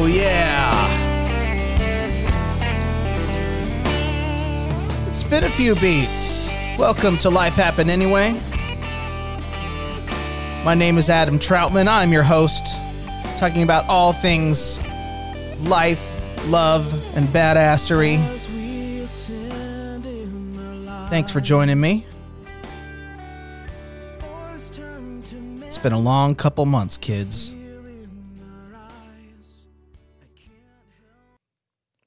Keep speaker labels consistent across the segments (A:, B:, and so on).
A: Oh, yeah. It's been a few beats. Welcome to Life Happen Anyway. My name is Adam Troutman. I'm your host, talking about all things life, love, and badassery. Thanks for joining me. It's been a long couple months, kids.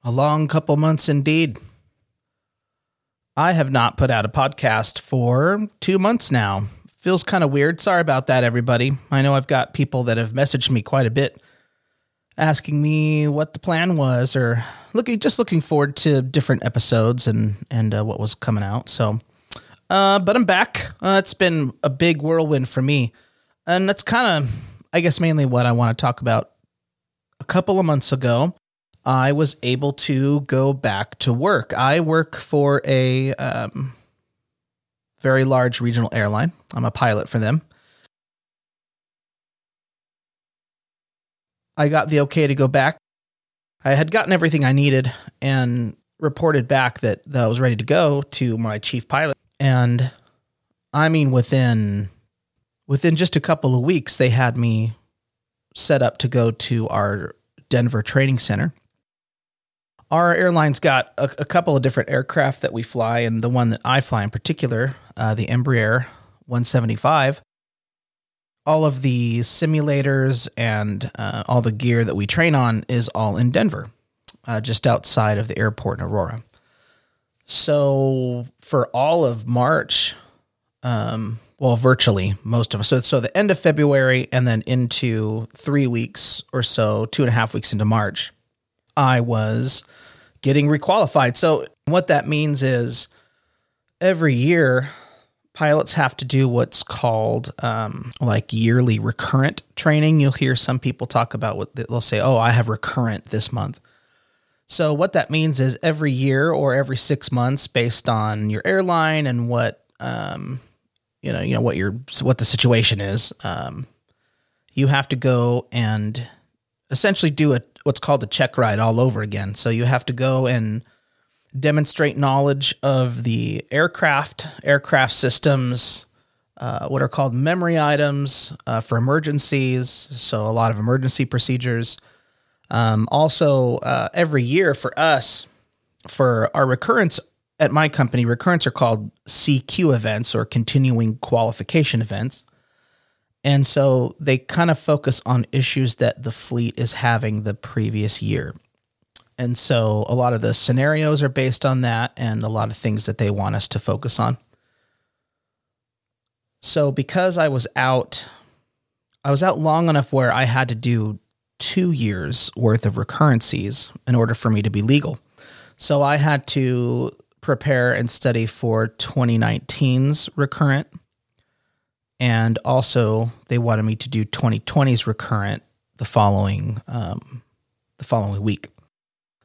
A: A long couple months indeed. I have not put out a podcast for two months now. Feels kind of weird. Sorry about that, everybody. I know I've got people that have messaged me quite a bit asking me what the plan was or looking just looking forward to different episodes and and uh, what was coming out. So, uh, but I'm back. Uh, it's been a big whirlwind for me, and that's kind of, I guess, mainly what I want to talk about. A couple of months ago, I was able to go back to work. I work for a um, very large regional airline. I'm a pilot for them. I got the okay to go back. I had gotten everything I needed and reported back that, that I was ready to go to my chief pilot. And I mean, within within just a couple of weeks, they had me set up to go to our Denver training center our airline's got a, a, couple of different aircraft that we fly, and the one that I fly in particular, uh, the Embraer 175. All of the simulators and uh, all the gear that we train on is all in Denver, uh, just outside of the airport in Aurora. So for all of March, um, well, virtually most of us. So, so the end of February and then into three weeks or so, two and a half weeks into March, I was getting requalified. So, what that means is every year, pilots have to do what's called um, like yearly recurrent training. You'll hear some people talk about what they'll say, Oh, I have recurrent this month. So, what that means is every year or every six months, based on your airline and what, um, you know, you know what your what the situation is, um, you have to go and essentially do a what's called a check ride all over again. So you have to go and demonstrate knowledge of the aircraft, aircraft systems, uh, what are called memory items uh, for emergencies. So a lot of emergency procedures. Um, also, uh, every year for us, for our recurrence at my company, recurrence are called CQ events or continuing qualification events. And so they kind of focus on issues that the fleet is having the previous year. And so a lot of the scenarios are based on that and a lot of things that they want us to focus on. So because I was out I was out long enough where I had to do 2 years worth of recurrencies in order for me to be legal. So I had to prepare and study for 2019's recurrent and also they wanted me to do 2020's recurrent the following um, the following week.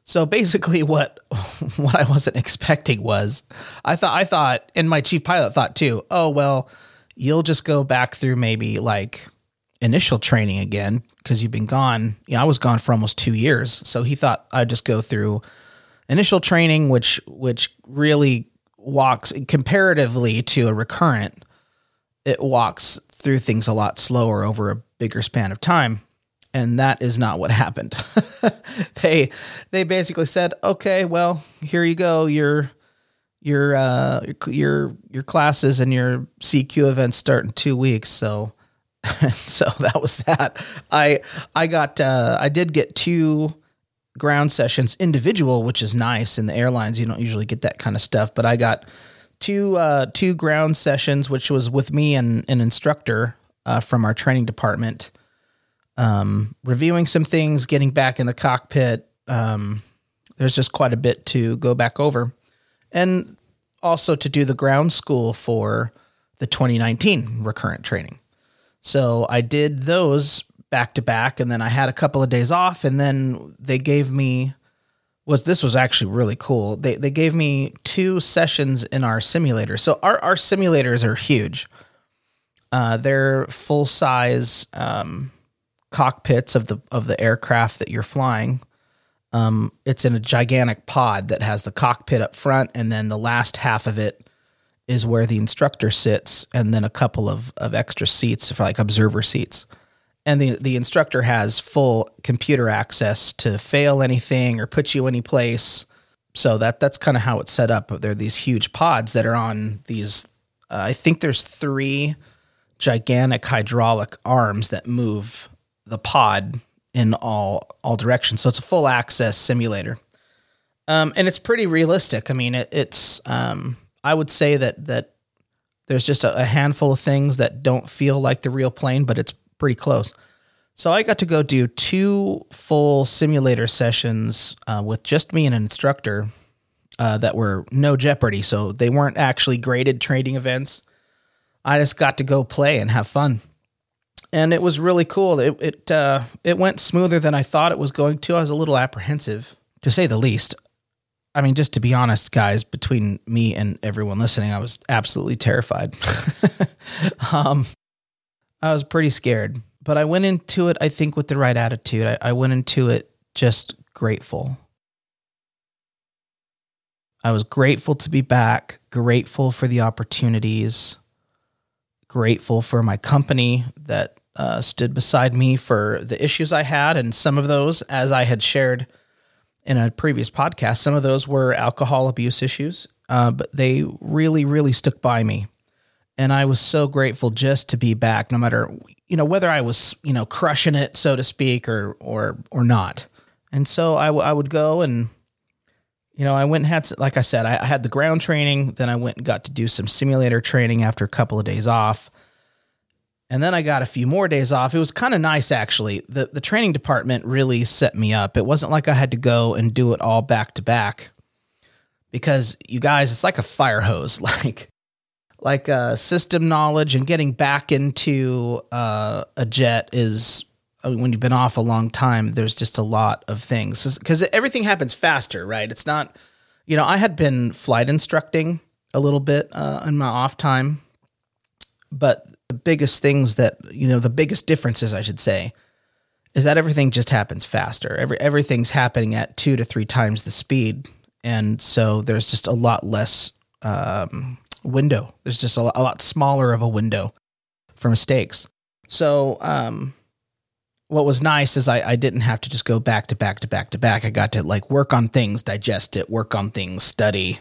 A: So basically, what what I wasn't expecting was I thought I thought, and my chief pilot thought too. Oh well, you'll just go back through maybe like initial training again because you've been gone. You know, I was gone for almost two years, so he thought I'd just go through initial training, which which really walks comparatively to a recurrent it walks through things a lot slower over a bigger span of time. And that is not what happened. They they basically said okay well here you go. Your your uh your your classes and your CQ events start in 2 weeks. So so that was that. I i got uh i did get two ground sessions individual which is nice in the airlines. You don't usually get that kind of stuff but i got two uh, two ground sessions, which was with me and an instructor uh, from our training department, um, reviewing some things, getting back in the cockpit. Um, there's just quite a bit to go back over, and also to do the ground school for the 2019 recurrent training. So I did those back to back, and then I had a couple of days off, and then they gave me was this was actually really cool. They they gave me two sessions in our simulator. So our our simulators are huge. Uh, they're full size um, cockpits of the of the aircraft that you're flying. Um, it's in a gigantic pod that has the cockpit up front, and then the last half of it is where the instructor sits, and then a couple of of extra seats for like observer seats. And the the instructor has full computer access to fail anything or put you any place. So that that's kind of how it's set up. There are these huge pods that are on these. Uh, I think there's three gigantic hydraulic arms that move the pod in all all directions. So it's a full access simulator, um, and it's pretty realistic. I mean, it, it's um, I would say that that there's just a, a, handful of things that don't feel like the real plane, but it's pretty close. So I got to go do two full simulator sessions uh, with just me and an instructor uh, that were no jeopardy. So they weren't actually graded training events. I just got to go play and have fun and it was really cool. It it uh, it went smoother than I thought it was going to. I was a little apprehensive, to say the least. I mean, just to be honest, guys, between me and everyone listening, I was absolutely terrified. um, I was pretty scared, but I went into it, I think, with the right attitude. I, I went into it just grateful. I was grateful to be back, grateful for the opportunities grateful for my company that uh, stood beside me for the issues I had. And some of those, as I had shared in a previous podcast, some of those were alcohol abuse issues, uh, but they really, really stuck by me. And I was so grateful just to be back, no matter you know whether I was you know crushing it, so to speak, or or or not. And so I, w- I would go and you know, I went and had, like I said, I, I, had the ground training. Then I went and got to do some simulator training after a couple of days off. And then I got a few more days off. It was kind of nice, actually. The, the training department really set me up. It wasn't like I had to go and do it all back to back because you guys, it's like a fire hose. Like, like uh, system knowledge and getting back into uh, a jet is when you've been off a long time, there's just a lot of things because everything happens faster, right? It's not, you know, I had been flight instructing a little bit uh, in my off time, but the biggest things that, you know, the biggest differences, I should say, is that everything just happens faster. Every everything's happening at two to three times the speed, and so there's just a lot less um, window. There's just a lot, a lot smaller of a window for mistakes. So, um, what was nice is I, I didn't have to just go back to back to back to back. I got to like work on things, digest it, work on things, study,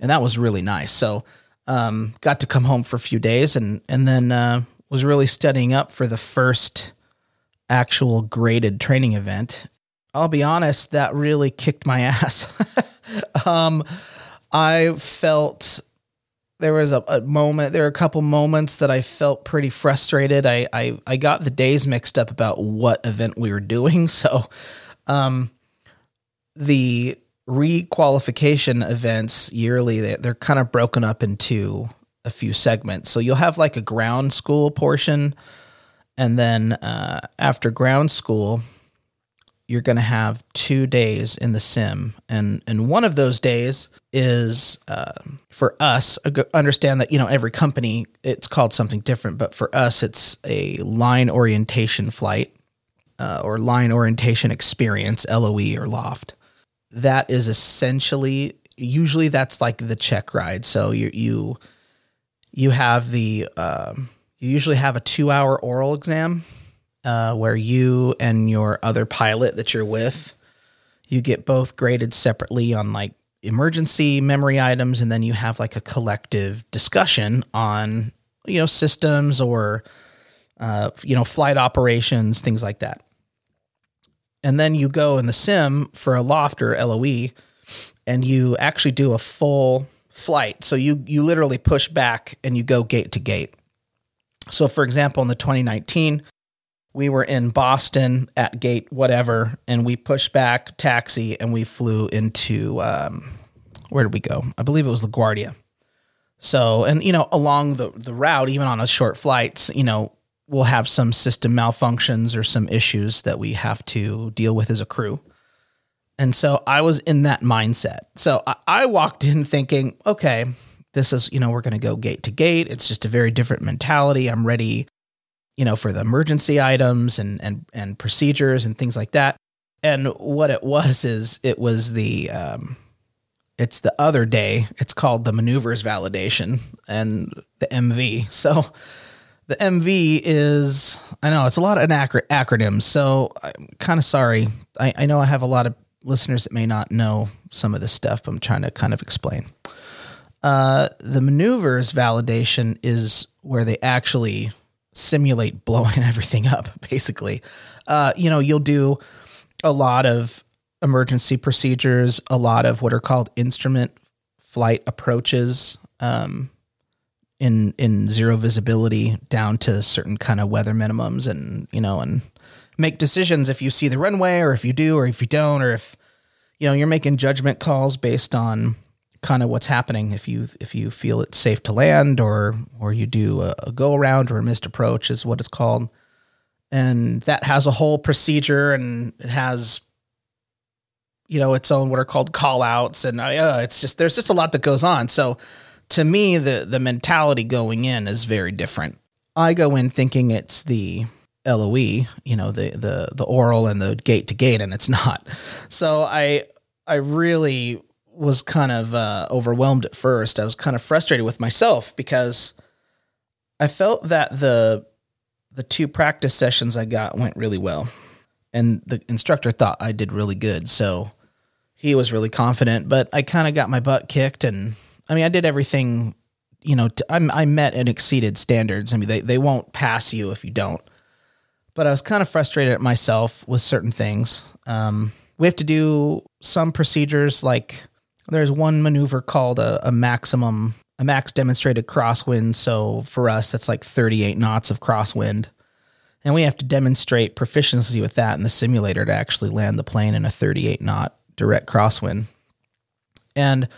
A: and that was really nice. So, um, got to come home for a few days and and then uh, was really studying up for the first actual graded training event. I'll be honest, that really kicked my ass. um, I felt there was a, a, moment there were a couple moments that i felt pretty frustrated. I, I i got the days mixed up about what event we were doing. So um the requalification events yearly they, they're kind of broken up into a few segments. So you'll have like a ground school portion and then uh, after ground school you're going to have two days in the sim. And and one of those days is uh, for us understand that you know every company it's called something different but for us it's a line orientation flight uh, or line orientation experience loe or loft. That is essentially usually that's like the check ride. So you you you have the um, you usually have a two hour oral exam uh, where you and your other pilot that you're with, you get both graded separately on like emergency memory items, and then you have like a collective discussion on you know systems or uh, you know flight operations, things like that. And then you go in the sim for a loft or LOE, and you actually do a full flight. So you you literally push back and you go gate to gate. So for example, in the 2019 we were in Boston at gate whatever, and we pushed back taxi and we flew into um, where did we go? I believe it was LaGuardia. So, and you know, along the the route, even on a short flights, you know, we'll have some system malfunctions or some issues that we have to deal with as a crew. And so I was in that mindset. So I, I walked in thinking, okay, this is, you know, we're going to go gate to gate. It's just a very different mentality. I'm ready you know, for the emergency items and and and procedures and things like that. And what it was is it was the um, it's the other day. It's called the maneuvers validation and the MV. So the MV is I know it's a lot of inacc- acronyms. So I'm kind of sorry. I, I know I have a lot of listeners that may not know some of this stuff. But I'm trying to kind of explain. Uh, the maneuvers validation is where they actually simulate blowing everything up. Basically, uh, you know, you'll do a lot of emergency procedures, a lot of what are called instrument flight approaches um, in in zero visibility down to certain kind of weather minimums, and you know, and make decisions if you see the runway or if you do or if you don't or if you know you're making judgment calls based on kind of what's happening if you if you feel it's safe to land or or you do a, a go around or a missed approach is what it's called. And that has a whole procedure and it has you know its own what are called call outs and uh, it's just there's just a lot that goes on. So to me the the mentality going in is very different. I go in thinking it's the loe you know the the the oral and the gate to gate and it's not. So i i really was kind of uh, overwhelmed at first i was kind of frustrated with myself because i felt that the the two practice sessions i got went really well and the instructor thought i did really good so he was really confident, but I kind of got my butt kicked. And I mean, I did everything, you know, I met and exceeded standards. I mean, they, they won't pass you if you don't. But I was kind of frustrated at myself with certain things. Um, we have to do some procedures like there's one maneuver called a, a maximum, a max demonstrated crosswind. So for us, that's like 38 knots of crosswind. And we have to demonstrate proficiency with that in the simulator to actually land the plane in a 38 knot direct crosswind. And,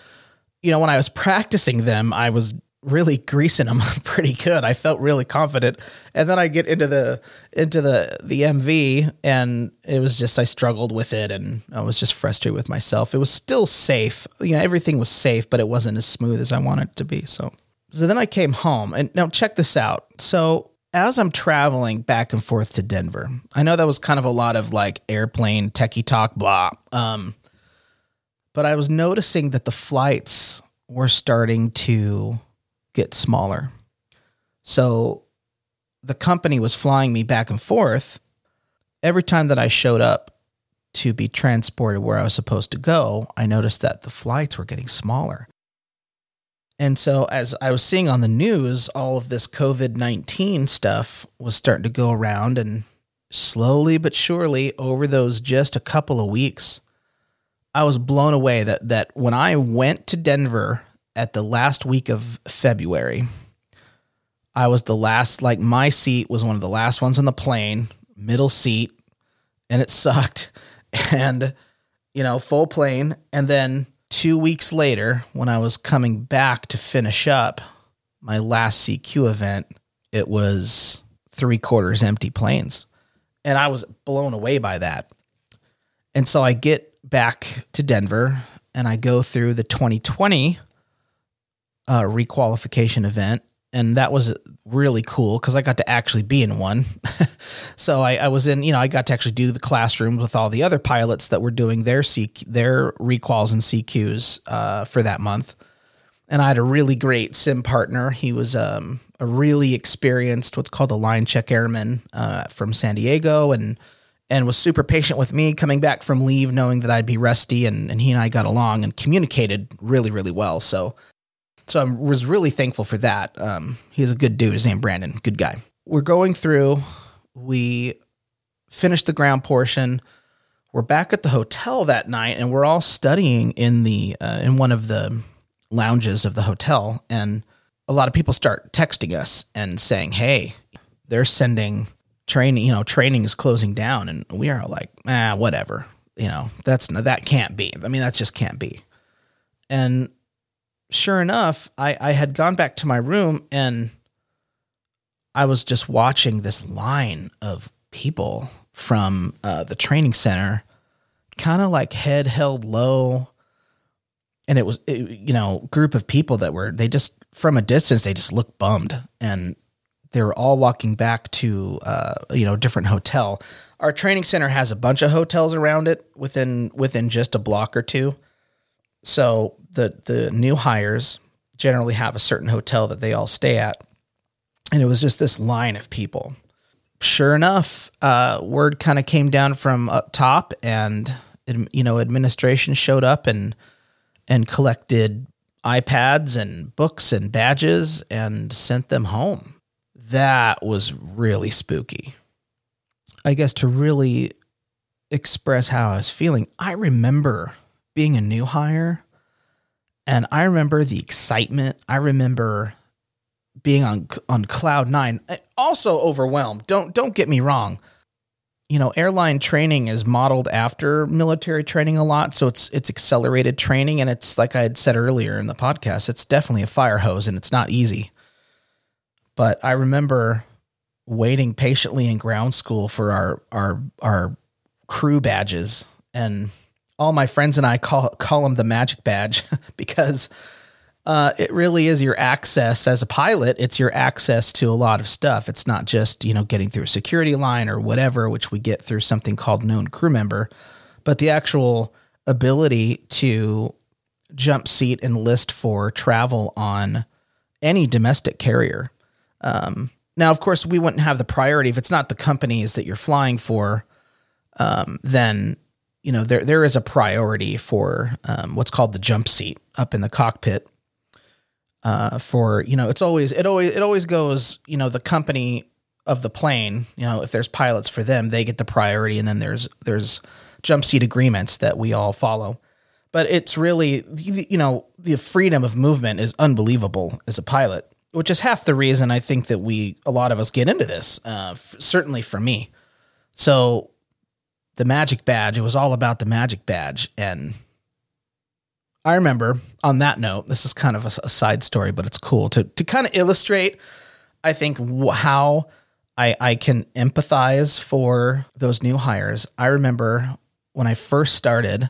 A: you know, when I was practicing them, I was really greasing them pretty good. I felt really confident. And then I get into the into the the MV and it was just I struggled with it and I was just frustrated with myself. It was still safe. You know, everything was safe, but it wasn't as smooth as I wanted it to be. So so then I came home and now check this out. So as I'm traveling back and forth to Denver, I know that was kind of a lot of like airplane techie talk, blah. Um, but I was noticing that the flights were starting to get smaller. So the company was flying me back and forth. Every time that I showed up to be transported where I was supposed to go, I noticed that the flights were getting smaller. And so, as I was seeing on the news, all of this COVID 19 stuff was starting to go around, and slowly but surely, over those just a couple of weeks, I was blown away that that when I went to Denver at the last week of February, I was the last like my seat was one of the last ones on the plane, middle seat, and it sucked. And you know, full plane and then 2 weeks later when I was coming back to finish up my last CQ event, it was 3 quarters empty planes. And I was blown away by that. And so I get back to Denver and I go through the 2020 uh, requalification event. And that was really cool because I got to actually be in one. so I, I, was in, you know, I got to actually do the classrooms with all the other pilots that were doing their C, their requals and CQs uh, for that month. And I had a really great sim partner. He was um, a really experienced, what's called a line check airman uh, from San Diego, and and was super patient with me coming back from leave, knowing that I'd be rusty, and, and he and I got along and communicated really, really well. So, so I was really thankful for that. Um, he's a good dude. His name Brandon, good guy. We're going through. We finished the ground portion. We're back at the hotel that night, and we're all studying in the uh, in one of the lounges of the hotel, and a lot of people start texting us and saying, "Hey, they're sending." training, you know, training is closing down, and we are like, ah, whatever. You know, that's that can't be. I mean, that just can't be. And sure enough, I, I had gone back to my room and I was just watching this line of people from uh, the training center, kind of like head held low. And it was, it, you know, group of people that were, they just, from a distance, they just looked bummed. And they were all walking back to uh, you know different hotel. Our training center has a bunch of hotels around it within within just a block or two. So the the new hires generally have a certain hotel that they all stay at, and it was just this line of people. Sure enough, uh, word kind of came down from up top, and you know administration showed up and and collected iPads and books and badges and sent them home. That was really spooky. I guess to really express how I was feeling, I remember being a new hire and I remember the excitement. I remember being on on cloud 9. Also overwhelmed. Don't don't get me wrong you know, airline training is modeled after military training a lot, so it's it's accelerated training, and it's like I had said earlier in the podcast, it's definitely a fire hose, and it's not easy. But I remember waiting patiently in ground school for our our our crew badges, and all my friends and I call call them the magic badge because uh, it really is your access as a pilot. It's your access to a lot of stuff. It's not just you know getting through a security line or whatever, which we get through something called known crew member, but the actual ability to jump seat and list for travel on any domestic carrier. Um, now, of course, we wouldn't have the priority if it's not the companies that you're flying for. Um, then you know there there is a priority for um, what's called the jump seat up in the cockpit. Uh, for you know it's always it always it always goes you know the company of the plane you know if there's pilots for them they get the priority and then there's there's jump seat agreements that we all follow. But it's really you know the freedom of movement is unbelievable as a pilot which is half the reason i think that we a lot of us get into this uh, f- certainly for me. So the magic badge it was all about the magic badge and I remember on that note, this is kind of a, a side story, but it's cool to to kind of illustrate. I think how I I can empathize for those new hires. I remember when I first started,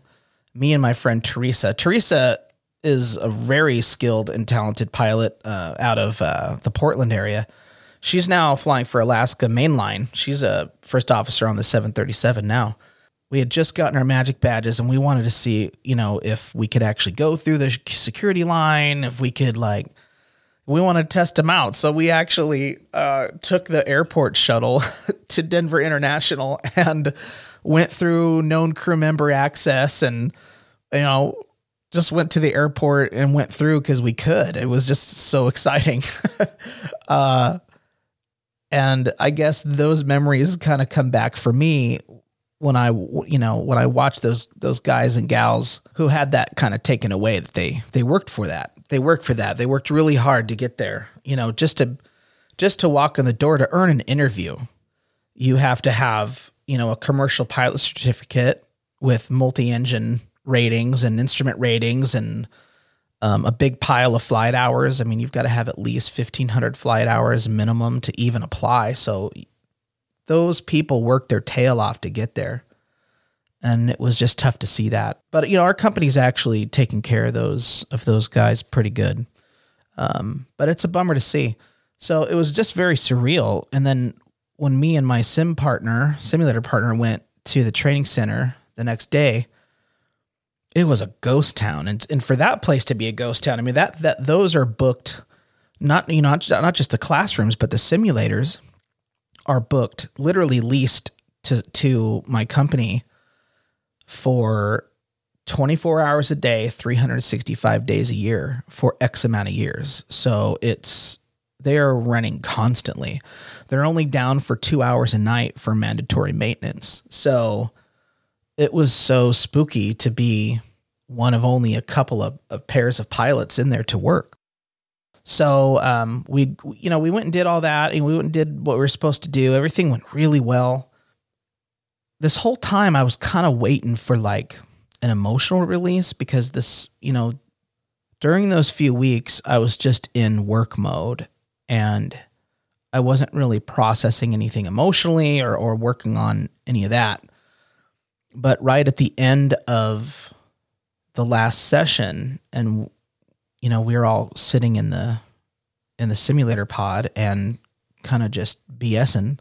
A: me and my friend Teresa. Teresa is a very skilled and talented pilot uh, out of uh, the Portland area. She's now flying for Alaska Mainline. She's a first officer on the 737 now we had just gotten our magic badges and we wanted to see, you know, if we could actually go through the security line, if we could like we want to test them out. So we actually uh, took the airport shuttle to Denver International and went through known crew member access and you know just went to the airport and went through because we could. It was just so exciting. uh, and I guess those memories kind of come back for me when I you know when I watched those those guys and gals who had that kind of taken away that they they worked for that. They worked for that. They worked really hard to get there you know just to just to walk in the door to earn an interview. You have to have you know a commercial pilot certificate with multi-engine ratings and instrument ratings and um, a big pile of flight hours. I mean, you've got to have at least 1500 flight hours minimum to even apply. So those people worked their tail off to get there. And it was just tough to see that. But you know, our company's actually taking care of those of those guys pretty good. Um, but it's a bummer to see. So it was just very surreal. And then when me and my sim partner, simulator partner, went to the training center the next day, it was a ghost town. And and for that place to be a ghost town, I mean that that those are booked not you know not, not just the classrooms, but the simulators are booked, literally leased to to my company for 24 hours a day, 365 days a year for X amount of years. So it's they are running constantly. They're only down for two hours a night for mandatory maintenance. So it was so spooky to be one of only a couple of, of pairs of pilots in there to work. So um, we, you know, we went and did all that, and we went and did what we were supposed to do. Everything went really well. This whole time, I was kind of waiting for like an emotional release because this, you know, during those few weeks, I was just in work mode, and I wasn't really processing anything emotionally or or working on any of that. But right at the end of the last session, and you know, we were all sitting in the in the simulator pod and kind of just BSing.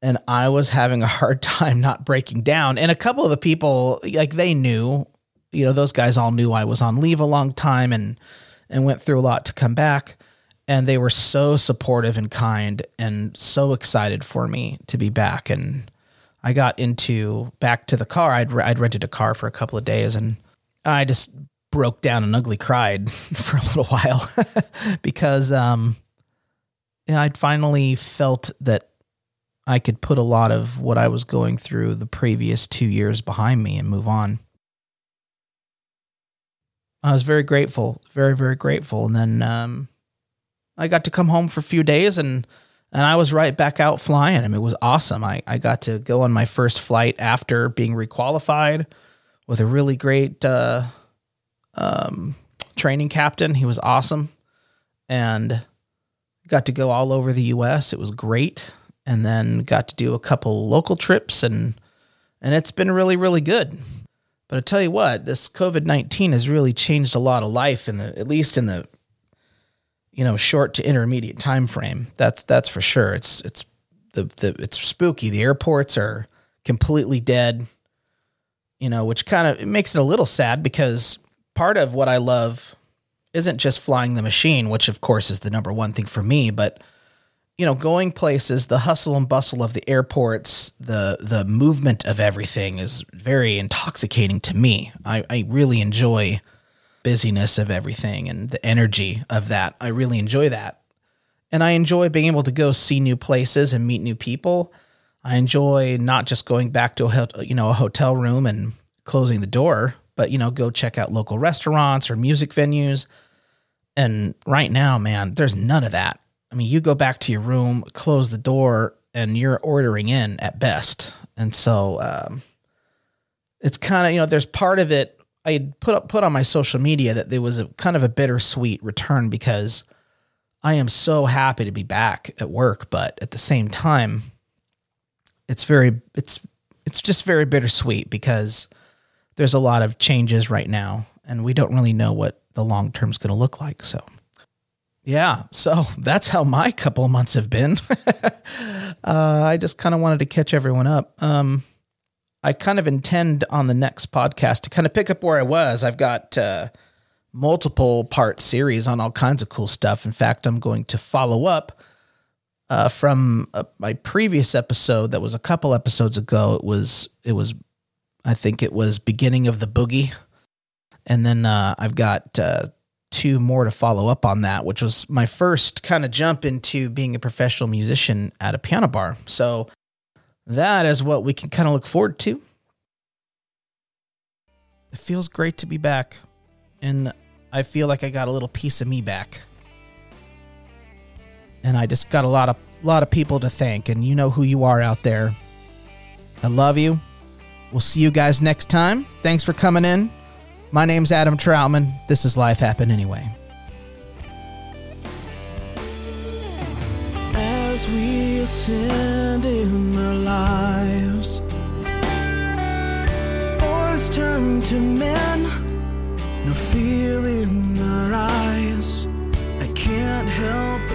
A: And I was having a hard time not breaking down. And a couple of the people, like they knew, you know, those guys all knew I was on leave a long time and and went through a lot to come back. And they were so supportive and kind and so excited for me to be back. And I got into back to the car. I'd I'd rented a car for a couple of days and I just broke down and ugly cried for a little while because um, I'd finally felt that I could put a lot of what I was going through the previous two years behind me and move on. I was very grateful, very very grateful, and then um, I got to come home for a few days and and I was right back out flying. I mean, it was awesome. I, I got to go on my first flight after being requalified with a really great uh, um, training captain. He was awesome, and got to go all over the U.S. It was great, and then got to do a couple local trips, and and it's been really really good. But I tell you what, this COVID nineteen has really changed a lot of life in the at least in the you know short to intermediate time frame. That's that's for sure. It's it's the the it's spooky. The airports are completely dead you know, which kind of it makes it a little sad because part of what I love isn't just flying the machine, which of course is the number one thing for me, but you know, going places, the hustle and bustle of the airports, the the movement of everything is very intoxicating to me. I, I really enjoy busyness of everything and the energy of that. I really enjoy that. And I enjoy being able to go see new places and meet new people I enjoy not just going back to a you know a hotel room and closing the door, but you know go check out local restaurants or music venues. And right now, man, there's none of that. I mean, you go back to your room, close the door, and you're ordering in at best. And so um, it's kind of you know there's part of it I put up put on my social media that there was a kind of a bittersweet return because I am so happy to be back at work, but at the same time, it's very it's it's just very bittersweet because there's a lot of changes right now and we don't really know what the long term is going to look like so. Yeah so that's how my couple of months have been. Uh, i just kind of wanted to catch everyone up. Um, i kind of intend on the next podcast to kind of pick up where i was i've got uh, multiple part series on all kinds of cool stuff in fact i'm going to follow up uh, from uh, my previous episode that was a couple episodes ago. It was it was I think it was beginning of the boogie, and then uh, I've got uh, two more to follow up on that, which was my first kind of jump into being a professional musician at a piano bar. So that is what we can kind of look forward to. It feels great to be back, and I feel like I got a little piece of me back and I just got a lot of lot of people to thank, and you know who you are out there. I love you. We'll see you guys next time. Thanks for coming in. My name's Adam Troutman. This is Life Happen Anyway. As we sin in their lives. Boys turn to men, no fear in their eyes. I can't help